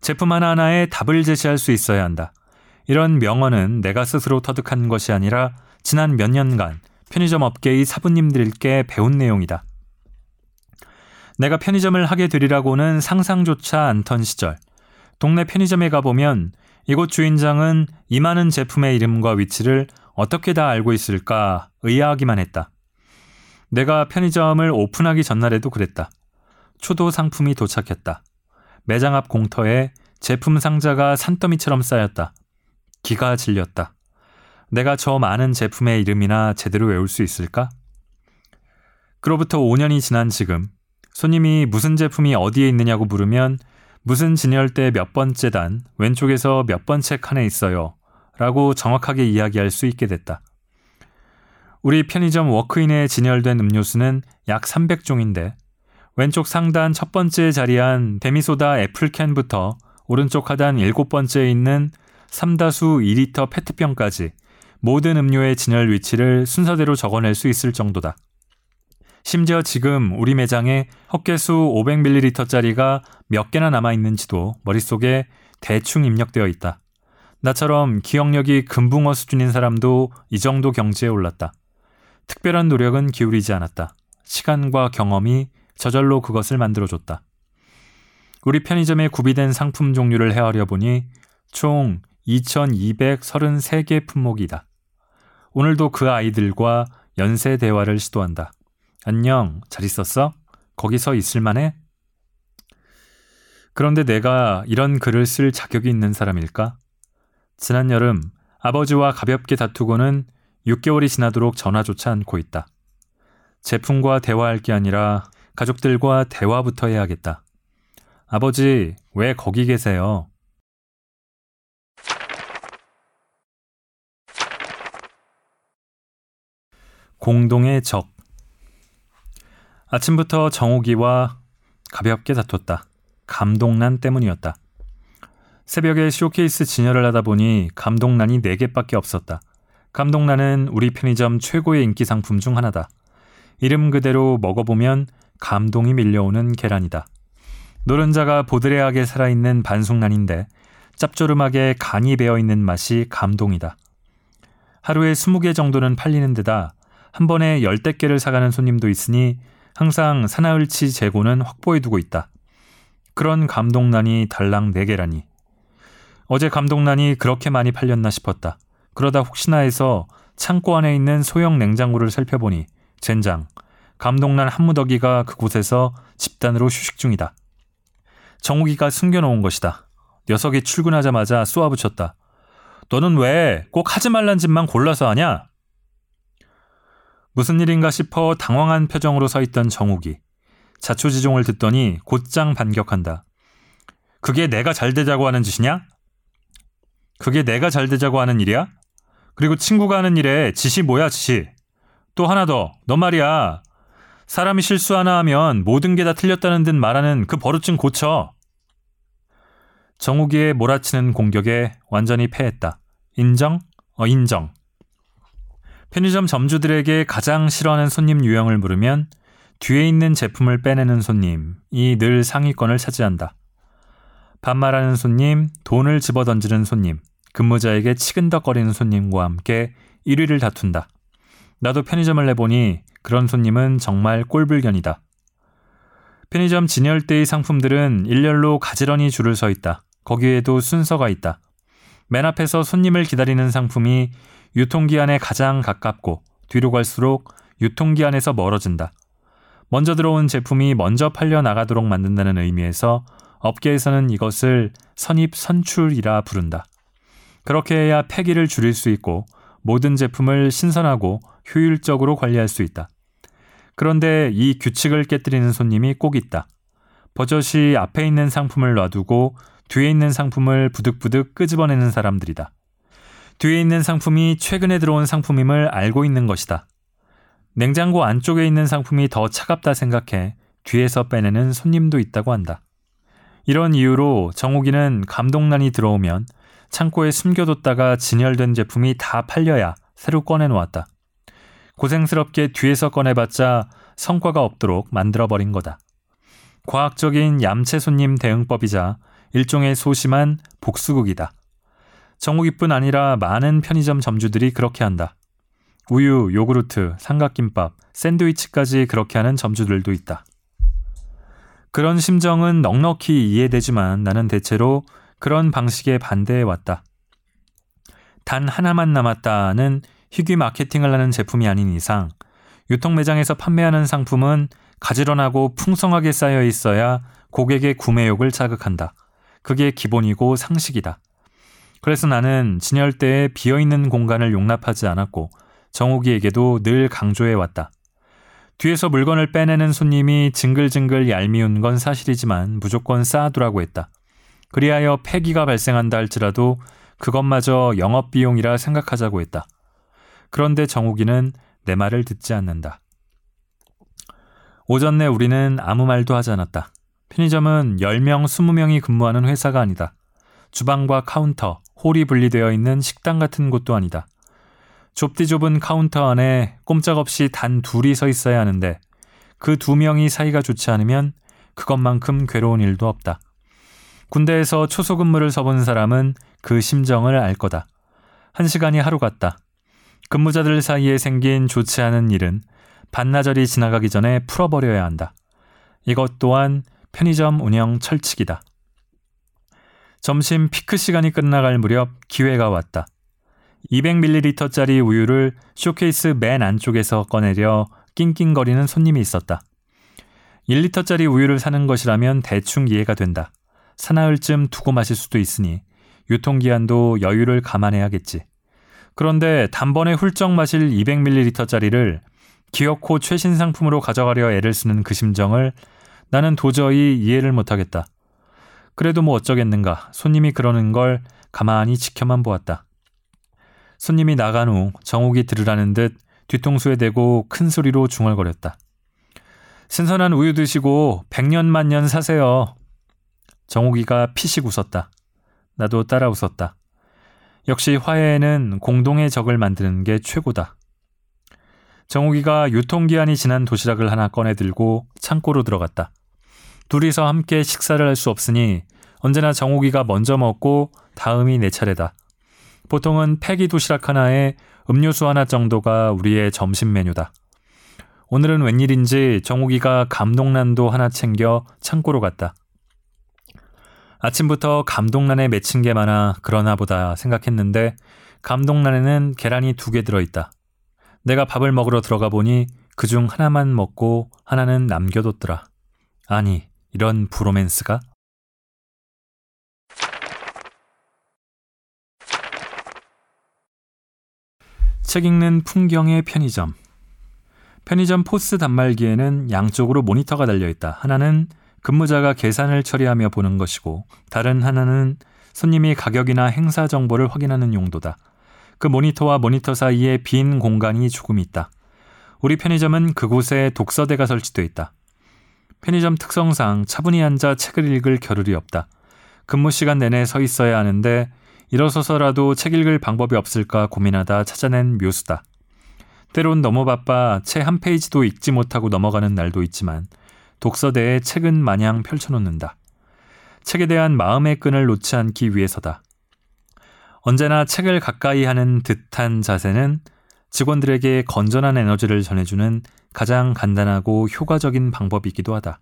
제품 하나하나에 답을 제시할 수 있어야 한다. 이런 명언은 내가 스스로 터득한 것이 아니라 지난 몇 년간 편의점 업계의 사부님들께 배운 내용이다. 내가 편의점을 하게 되리라고는 상상조차 않던 시절, 동네 편의점에 가보면 이곳 주인장은 이 많은 제품의 이름과 위치를 어떻게 다 알고 있을까 의아하기만 했다. 내가 편의점을 오픈하기 전날에도 그랬다. 초도 상품이 도착했다. 매장 앞 공터에 제품 상자가 산더미처럼 쌓였다. 기가 질렸다. 내가 저 많은 제품의 이름이나 제대로 외울 수 있을까? 그로부터 5년이 지난 지금 손님이 무슨 제품이 어디에 있느냐고 물으면 무슨 진열대 몇 번째 단, 왼쪽에서 몇 번째 칸에 있어요. 라고 정확하게 이야기할 수 있게 됐다. 우리 편의점 워크인에 진열된 음료수는 약 300종인데, 왼쪽 상단 첫 번째에 자리한 데미소다 애플캔부터 오른쪽 하단 일곱 번째에 있는 삼다수 2리터 페트병까지 모든 음료의 진열 위치를 순서대로 적어낼 수 있을 정도다. 심지어 지금 우리 매장에 헛개수 500ml짜리가 몇 개나 남아 있는지도 머릿속에 대충 입력되어 있다. 나처럼 기억력이 금붕어 수준인 사람도 이 정도 경지에 올랐다. 특별한 노력은 기울이지 않았다. 시간과 경험이 저절로 그것을 만들어줬다. 우리 편의점에 구비된 상품 종류를 헤아려 보니 총 2233개 품목이다. 오늘도 그 아이들과 연세 대화를 시도한다. 안녕, 잘 있었어? 거기서 있을만해? 그런데 내가 이런 글을 쓸 자격이 있는 사람일까? 지난 여름 아버지와 가볍게 다투고는 6개월이 지나도록 전화조차 않고 있다. 제품과 대화할 게 아니라 가족들과 대화부터 해야겠다. 아버지, 왜 거기 계세요? 공동의 적. 아침부터 정욱이와 가볍게 다퉜다. 감동난 때문이었다. 새벽에 쇼케이스 진열을 하다 보니 감동란이 4개밖에 없었다. 감동란은 우리 편의점 최고의 인기 상품 중 하나다. 이름 그대로 먹어보면 감동이 밀려오는 계란이다. 노른자가 보드레하게 살아있는 반숙란인데 짭조름하게 간이 배어있는 맛이 감동이다. 하루에 20개 정도는 팔리는 데다 한 번에 열대 개를 사가는 손님도 있으니 항상 사나흘치 재고는 확보해두고 있다. 그런 감동란이 달랑 4개라니. 어제 감동란이 그렇게 많이 팔렸나 싶었다. 그러다 혹시나 해서 창고 안에 있는 소형 냉장고를 살펴보니 젠장, 감동란 한 무더기가 그곳에서 집단으로 휴식 중이다. 정욱이가 숨겨놓은 것이다. 녀석이 출근하자마자 쏘아붙였다. 너는 왜 꼭 하지 말란 짓만 골라서 하냐? 무슨 일인가 싶어 당황한 표정으로 서 있던 정욱이 자초지종을 듣더니 곧장 반격한다. 그게 내가 잘 되자고 하는 짓이냐? 그게 내가 잘 되자고 하는 일이야? 그리고 친구가 하는 일에 짓이 뭐야, 짓이? 또 하나 더, 너 말이야. 사람이 실수 하나 하면 모든 게 다 틀렸다는 듯 말하는 그 버릇 좀 고쳐. 정욱이의 몰아치는 공격에 완전히 패했다. 인정? 어, 인정. 편의점 점주들에게 가장 싫어하는 손님 유형을 물으면 뒤에 있는 제품을 빼내는 손님이 늘 상위권을 차지한다. 반말하는 손님, 돈을 집어 던지는 손님, 근무자에게 치근덕거리는 손님과 함께 1위를 다툰다. 나도 편의점을 내보니 그런 손님은 정말 꼴불견이다. 편의점 진열대의 상품들은 일렬로 가지런히 줄을 서 있다. 거기에도 순서가 있다. 맨 앞에서 손님을 기다리는 상품이 유통기한에 가장 가깝고 뒤로 갈수록 유통기한에서 멀어진다. 먼저 들어온 제품이 먼저 팔려 나가도록 만든다는 의미에서 업계에서는 이것을 선입 선출이라 부른다. 그렇게 해야 폐기를 줄일 수 있고 모든 제품을 신선하고 효율적으로 관리할 수 있다. 그런데 이 규칙을 깨뜨리는 손님이 꼭 있다. 버젓이 앞에 있는 상품을 놔두고 뒤에 있는 상품을 부득부득 끄집어내는 사람들이다. 뒤에 있는 상품이 최근에 들어온 상품임을 알고 있는 것이다. 냉장고 안쪽에 있는 상품이 더 차갑다 생각해 뒤에서 빼내는 손님도 있다고 한다. 이런 이유로 정욱이는 감동란이 들어오면 창고에 숨겨뒀다가 진열된 제품이 다 팔려야 새로 꺼내놓았다. 고생스럽게 뒤에서 꺼내봤자 성과가 없도록 만들어버린 거다. 과학적인 얌체 손님 대응법이자 일종의 소심한 복수극이다. 정욱이뿐 아니라 많은 편의점 점주들이 그렇게 한다. 우유, 요구르트, 삼각김밥, 샌드위치까지 그렇게 하는 점주들도 있다. 그런 심정은 넉넉히 이해되지만 나는 대체로 그런 방식에 반대해 왔다. 단 하나만 남았다는 희귀 마케팅을 하는 제품이 아닌 이상 유통 매장에서 판매하는 상품은 가지런하고 풍성하게 쌓여 있어야 고객의 구매욕을 자극한다. 그게 기본이고 상식이다. 그래서 나는 진열대에 비어있는 공간을 용납하지 않았고 정욱이에게도 늘 강조해 왔다. 뒤에서 물건을 빼내는 손님이 징글징글 얄미운 건 사실이지만 무조건 쌓아두라고 했다. 그리하여 폐기가 발생한다 할지라도 그것마저 영업비용이라 생각하자고 했다. 그런데 정욱이는 내 말을 듣지 않는다. 오전 내 우리는 아무 말도 하지 않았다. 편의점은 10명, 20명이 근무하는 회사가 아니다. 주방과 카운터, 홀이 분리되어 있는 식당 같은 곳도 아니다. 좁디 좁은 카운터 안에 꼼짝없이 단 둘이 서 있어야 하는데 그 두 명이 사이가 좋지 않으면 그것만큼 괴로운 일도 없다. 군대에서 초소 근무를 서본 사람은 그 심정을 알 거다. 한 시간이 하루 같다. 근무자들 사이에 생긴 좋지 않은 일은 반나절이 지나가기 전에 풀어버려야 한다. 이것 또한 편의점 운영 철칙이다. 점심 피크 시간이 끝나갈 무렵 기회가 왔다. 200ml짜리 우유를 쇼케이스 맨 안쪽에서 꺼내려 낑낑거리는 손님이 있었다. 1리터짜리 우유를 사는 것이라면 대충 이해가 된다. 사나흘쯤 두고 마실 수도 있으니 유통기한도 여유를 감안해야겠지. 그런데 단번에 훌쩍 마실 200ml짜리를 기어코 최신 상품으로 가져가려 애를 쓰는 그 심정을 나는 도저히 이해를 못하겠다. 그래도 뭐 어쩌겠는가. 손님이 그러는 걸 가만히 지켜만 보았다. 손님이 나간 후 정옥이 들으라는 듯 뒤통수에 대고 큰 소리로 중얼거렸다. 신선한 우유 드시고 백년 만년 사세요. 정옥이가 피식 웃었다. 나도 따라 웃었다. 역시 화해에는 공동의 적을 만드는 게 최고다. 정욱이가 유통기한이 지난 도시락을 하나 꺼내 들고 창고로 들어갔다. 둘이서 함께 식사를 할 수 없으니 언제나 정욱이가 먼저 먹고 다음이 내 차례다. 보통은 폐기 도시락 하나에 음료수 하나 정도가 우리의 점심 메뉴다. 오늘은 웬일인지 정욱이가 감동란도 하나 챙겨 창고로 갔다. 아침부터 감동란에 맺힌 게 많아 그러나 보다 생각했는데 감동란에는 계란이 두 개 들어있다. 내가 밥을 먹으러 들어가 보니 그 중 하나만 먹고 하나는 남겨뒀더라. 아니, 이런 브로맨스가? 책 읽는 풍경의 편의점. 편의점 포스 단말기에는 양쪽으로 모니터가 달려 있다. 하나는 근무자가 계산을 처리하며 보는 것이고 다른 하나는 손님이 가격이나 행사 정보를 확인하는 용도다. 그 모니터와 모니터 사이에 빈 공간이 조금 있다. 우리 편의점은 그곳에 독서대가 설치되어 있다. 편의점 특성상 차분히 앉아 책을 읽을 겨를이 없다. 근무 시간 내내 서 있어야 하는데 일어서서라도 책 읽을 방법이 없을까 고민하다 찾아낸 묘수다. 때론 너무 바빠 책한 페이지도 읽지 못하고 넘어가는 날도 있지만 독서대에 책은 마냥 펼쳐놓는다. 책에 대한 마음의 끈을 놓지 않기 위해서다. 언제나 책을 가까이 하는 듯한 자세는 직원들에게 건전한 에너지를 전해주는 가장 간단하고 효과적인 방법이기도 하다.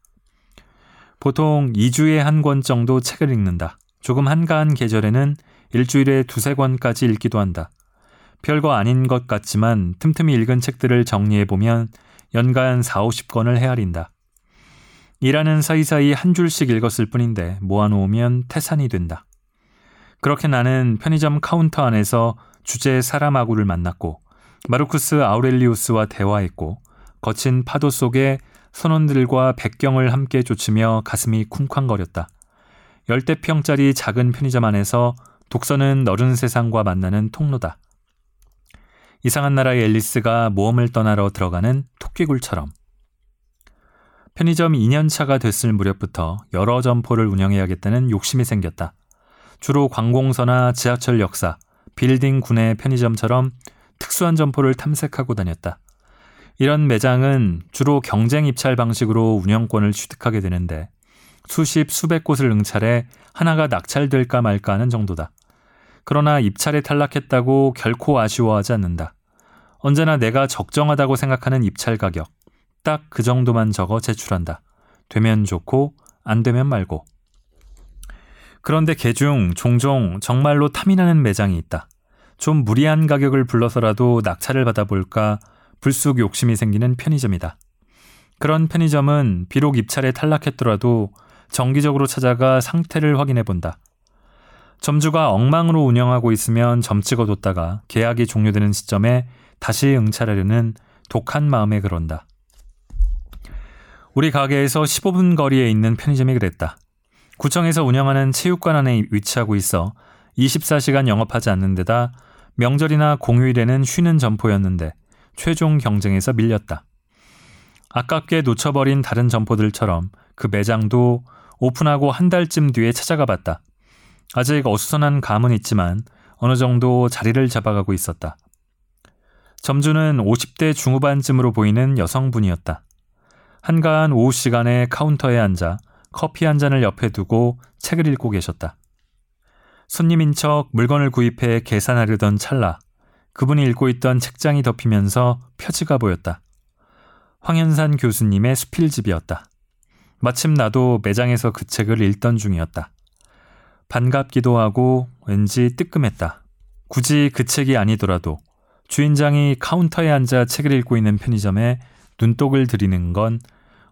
보통 2주에 한 권 정도 책을 읽는다. 조금 한가한 계절에는 일주일에 두세 권까지 읽기도 한다. 별거 아닌 것 같지만 틈틈이 읽은 책들을 정리해보면 연간 4, 50권을 헤아린다. 일하는 사이사이 한 줄씩 읽었을 뿐인데 모아놓으면 태산이 된다. 그렇게 나는 편의점 카운터 안에서 주제 사라마구를 만났고 마르쿠스 아우렐리우스와 대화했고 거친 파도 속에 선원들과 백경을 함께 쫓으며 가슴이 쿵쾅거렸다. 열댓 평짜리 작은 편의점 안에서 독서는 너른 세상과 만나는 통로다. 이상한 나라의 앨리스가 모험을 떠나러 들어가는 토끼굴처럼 편의점 2년차가 됐을 무렵부터 여러 점포를 운영해야겠다는 욕심이 생겼다. 주로 관공서나 지하철 역사, 빌딩 군의 편의점처럼 특수한 점포를 탐색하고 다녔다. 이런 매장은 주로 경쟁 입찰 방식으로 운영권을 취득하게 되는데 수십 수백 곳을 응찰해 하나가 낙찰될까 말까 하는 정도다. 그러나 입찰에 탈락했다고 결코 아쉬워하지 않는다. 언제나 내가 적정하다고 생각하는 입찰 가격, 딱 그 정도만 적어 제출한다. 되면 좋고 안 되면 말고. 그런데 개중 종종 정말로 탐이 나는 매장이 있다. 좀 무리한 가격을 불러서라도 낙찰을 받아볼까 불쑥 욕심이 생기는 편의점이다. 그런 편의점은 비록 입찰에 탈락했더라도 정기적으로 찾아가 상태를 확인해 본다. 점주가 엉망으로 운영하고 있으면 점 찍어뒀다가 계약이 종료되는 시점에 다시 응찰하려는 독한 마음에 그런다. 우리 가게에서 15분 거리에 있는 편의점이 그랬다. 구청에서 운영하는 체육관 안에 위치하고 있어 24시간 영업하지 않는 데다 명절이나 공휴일에는 쉬는 점포였는데 최종 경쟁에서 밀렸다. 아깝게 놓쳐버린 다른 점포들처럼 그 매장도 오픈하고 한 달쯤 뒤에 찾아가 봤다. 아직 어수선한 감은 있지만 어느 정도 자리를 잡아가고 있었다. 점주는 50대 중후반쯤으로 보이는 여성분이었다. 한가한 오후 시간에 카운터에 앉아 커피 한 잔을 옆에 두고 책을 읽고 계셨다. 손님인 척 물건을 구입해 계산하려던 찰나 그분이 읽고 있던 책장이 덮이면서 표지가 보였다. 황현산 교수님의 수필집이었다. 마침 나도 매장에서 그 책을 읽던 중이었다. 반갑기도 하고 왠지 뜨끔했다. 굳이 그 책이 아니더라도 주인장이 카운터에 앉아 책을 읽고 있는 편의점에 눈독을 들이는 건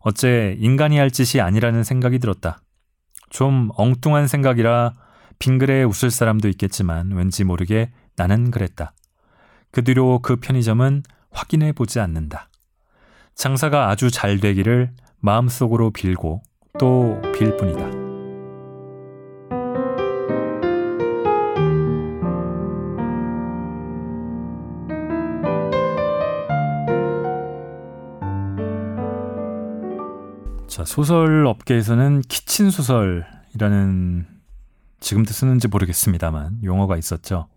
어째 인간이 할 짓이 아니라는 생각이 들었다. 좀 엉뚱한 생각이라 빙그레 웃을 사람도 있겠지만 왠지 모르게 나는 그랬다. 그 뒤로 그 편의점은 확인해 보지 않는다. 장사가 아주 잘 되기를 마음속으로 빌고 또 빌 뿐이다. 자, 소설 업계에서는 키친 소설이라는 지금도 쓰는지 모르겠습니다만 용어가 있었죠.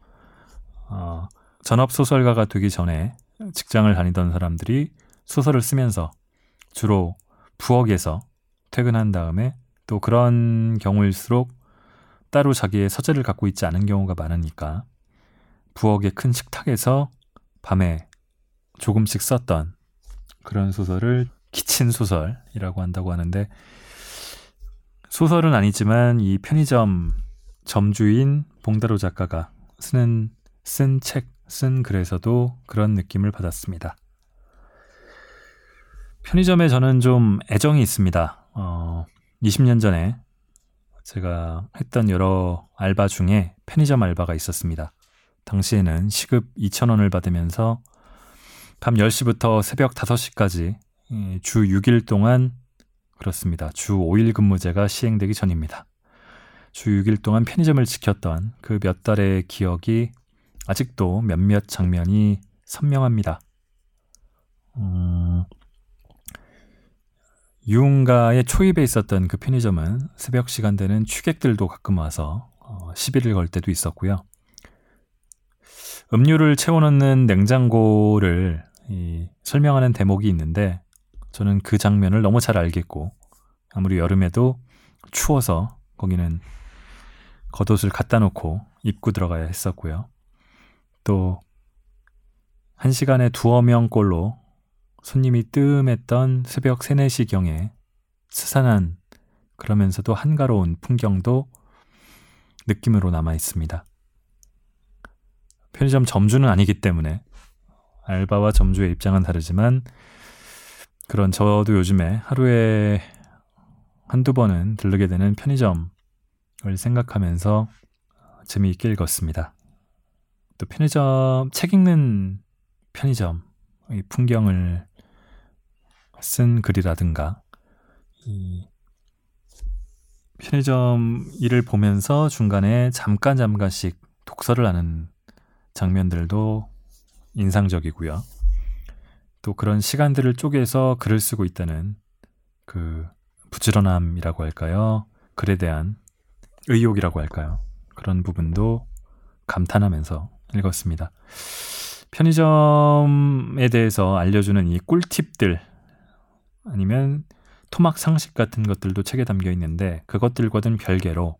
어, 전업 소설가가 되기 전에 직장을 다니던 사람들이 소설을 쓰면서 주로 부엌에서 퇴근한 다음에 또 그런 경우일수록 따로 자기의 서재를 갖고 있지 않은 경우가 많으니까 부엌의 큰 식탁에서 밤에 조금씩 썼던 그런 소설을 키친 소설이라고 한다고 하는데 소설은 아니지만 이 편의점 점주인 봉다로 작가가 쓰는 쓴 책, 쓴 글에서도 그런 느낌을 받았습니다. 편의점에 저는 좀 애정이 있습니다. 어, 20년 전에 제가 했던 여러 알바 중에 편의점 알바가 있었습니다. 당시에는 시급 2,000원을 받으면서 밤 10시부터 새벽 5시까지 예, 주 6일 동안 그렇습니다. 주 5일 근무제가 시행되기 전입니다. 주 6일 동안 편의점을 지켰던 그 몇 달의 기억이 아직도 몇몇 장면이 선명합니다. 음, 유흥가의 초입에 있었던 그 편의점은 새벽 시간대는 취객들도 가끔 와서 어, 시비를 걸 때도 있었고요. 음료를 채워넣는 냉장고를 이, 설명하는 대목이 있는데 저는 그 장면을 너무 잘 알겠고 아무리 여름에도 추워서 거기는 겉옷을 갖다 놓고 입고 들어가야 했었고요. 또한 시간에 두어 명꼴로 손님이 뜸했던 새벽 3, 4시경에 스산한 그러면서도 한가로운 풍경도 느낌으로 남아 있습니다. 편의점 점주는 아니기 때문에 알바와 점주의 입장은 다르지만 그런 저도 요즘에 하루에 한두 번은 들르게 되는 편의점을 생각하면서 재미있게 읽었습니다. 또 편의점, 책 읽는 편의점, 이 풍경을 쓴 글이라든가, 이 편의점 일을 보면서 중간에 잠깐 잠깐씩 독서를 하는 장면들도 인상적이고요. 또 그런 시간들을 쪼개서 글을 쓰고 있다는 그 부지런함이라고 할까요? 글에 대한 의욕이라고 할까요? 그런 부분도 감탄하면서 읽었습니다. 편의점에 대해서 알려주는 이 꿀팁들 아니면 토막 상식 같은 것들도 책에 담겨 있는데 그것들과는 별개로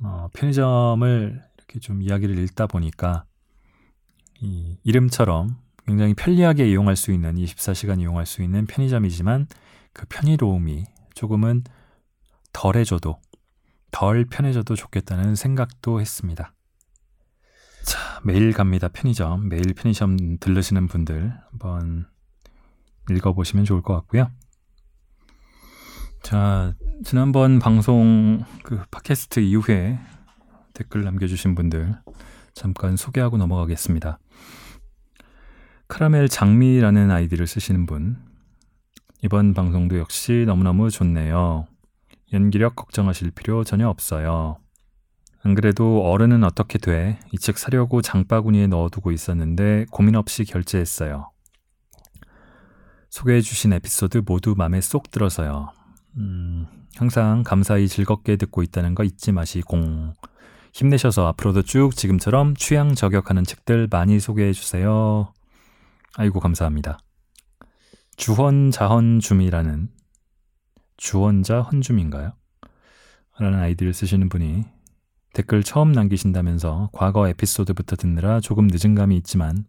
어, 편의점을 이렇게 좀 이야기를 읽다 보니까 이 이름처럼 굉장히 편리하게 이용할 수 있는 24시간 이용할 수 있는 편의점이지만 그 편의로움이 조금은 덜해져도 덜 편해져도 좋겠다는 생각도 했습니다. 자, 매일 갑니다. 편의점. 매일 편의점 들르시는 분들 한번 읽어보시면 좋을 것 같고요. 자, 지난번 방송 그 팟캐스트 이후에 댓글 남겨주신 분들 잠깐 소개하고 넘어가겠습니다. 카라멜 장미라는 아이디를 쓰시는 분. 이번 방송도 역시 너무너무 좋네요. 연기력 걱정하실 필요 전혀 없어요. 안 그래도 어른은 어떻게 돼? 이 책 사려고 장바구니에 넣어두고 있었는데 고민 없이 결제했어요. 소개해주신 에피소드 모두 마음에 쏙 들어서요. 음, 항상 감사히 즐겁게 듣고 있다는 거 잊지 마시고 힘내셔서 앞으로도 쭉 지금처럼 취향 저격하는 책들 많이 소개해주세요. 아이고 감사합니다. 주헌 자헌 줌이라는 주헌자 헌줌인가요? 라는 아이디를 쓰시는 분이 댓글 처음 남기신다면서 과거 에피소드부터 듣느라 조금 늦은 감이 있지만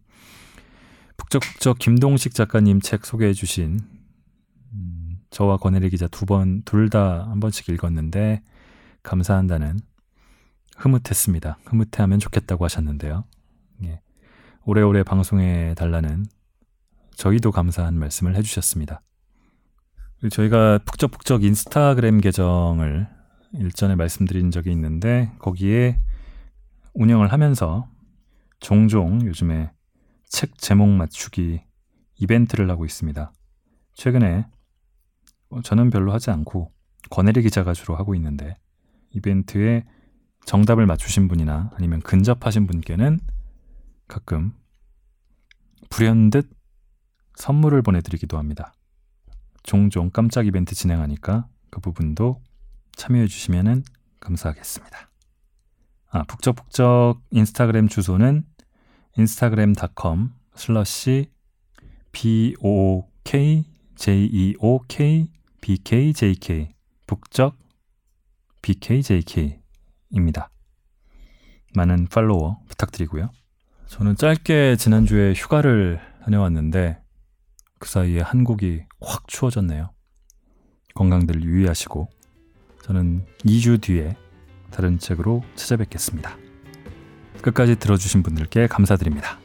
북적북적 김동식 작가님 책 소개해 주신 음, 저와 권혜리 기자 두 번 둘 다 한 번씩 읽었는데 감사한다는 흐뭇했습니다. 흐뭇해하면 좋겠다고 하셨는데요. 예. 오래오래 방송해 달라는 저희도 감사한 말씀을 해주셨습니다. 저희가 북적북적 인스타그램 계정을 일전에 말씀드린 적이 있는데 거기에 운영을 하면서 종종 요즘에 책 제목 맞추기 이벤트를 하고 있습니다. 최근에 저는 별로 하지 않고 권혜리 기자가 주로 하고 있는데 이벤트에 정답을 맞추신 분이나 아니면 근접하신 분께는 가끔 불현듯 선물을 보내드리기도 합니다. 종종 깜짝 이벤트 진행하니까 그 부분도 참여해 주시면 감사하겠습니다. 아, 북적북적 인스타그램 주소는 instagram.com 슬러시 b-o-k-j-e-o-k-b-k-j-k 북적 bkjk입니다. 많은 팔로워 부탁드리고요. 저는 짧게 지난주에 휴가를 다녀왔는데 그 사이에 한국이 확 추워졌네요. 건강들 유의하시고 저는 2주 뒤에 다른 책으로 찾아뵙겠습니다. 끝까지 들어주신 분들께 감사드립니다.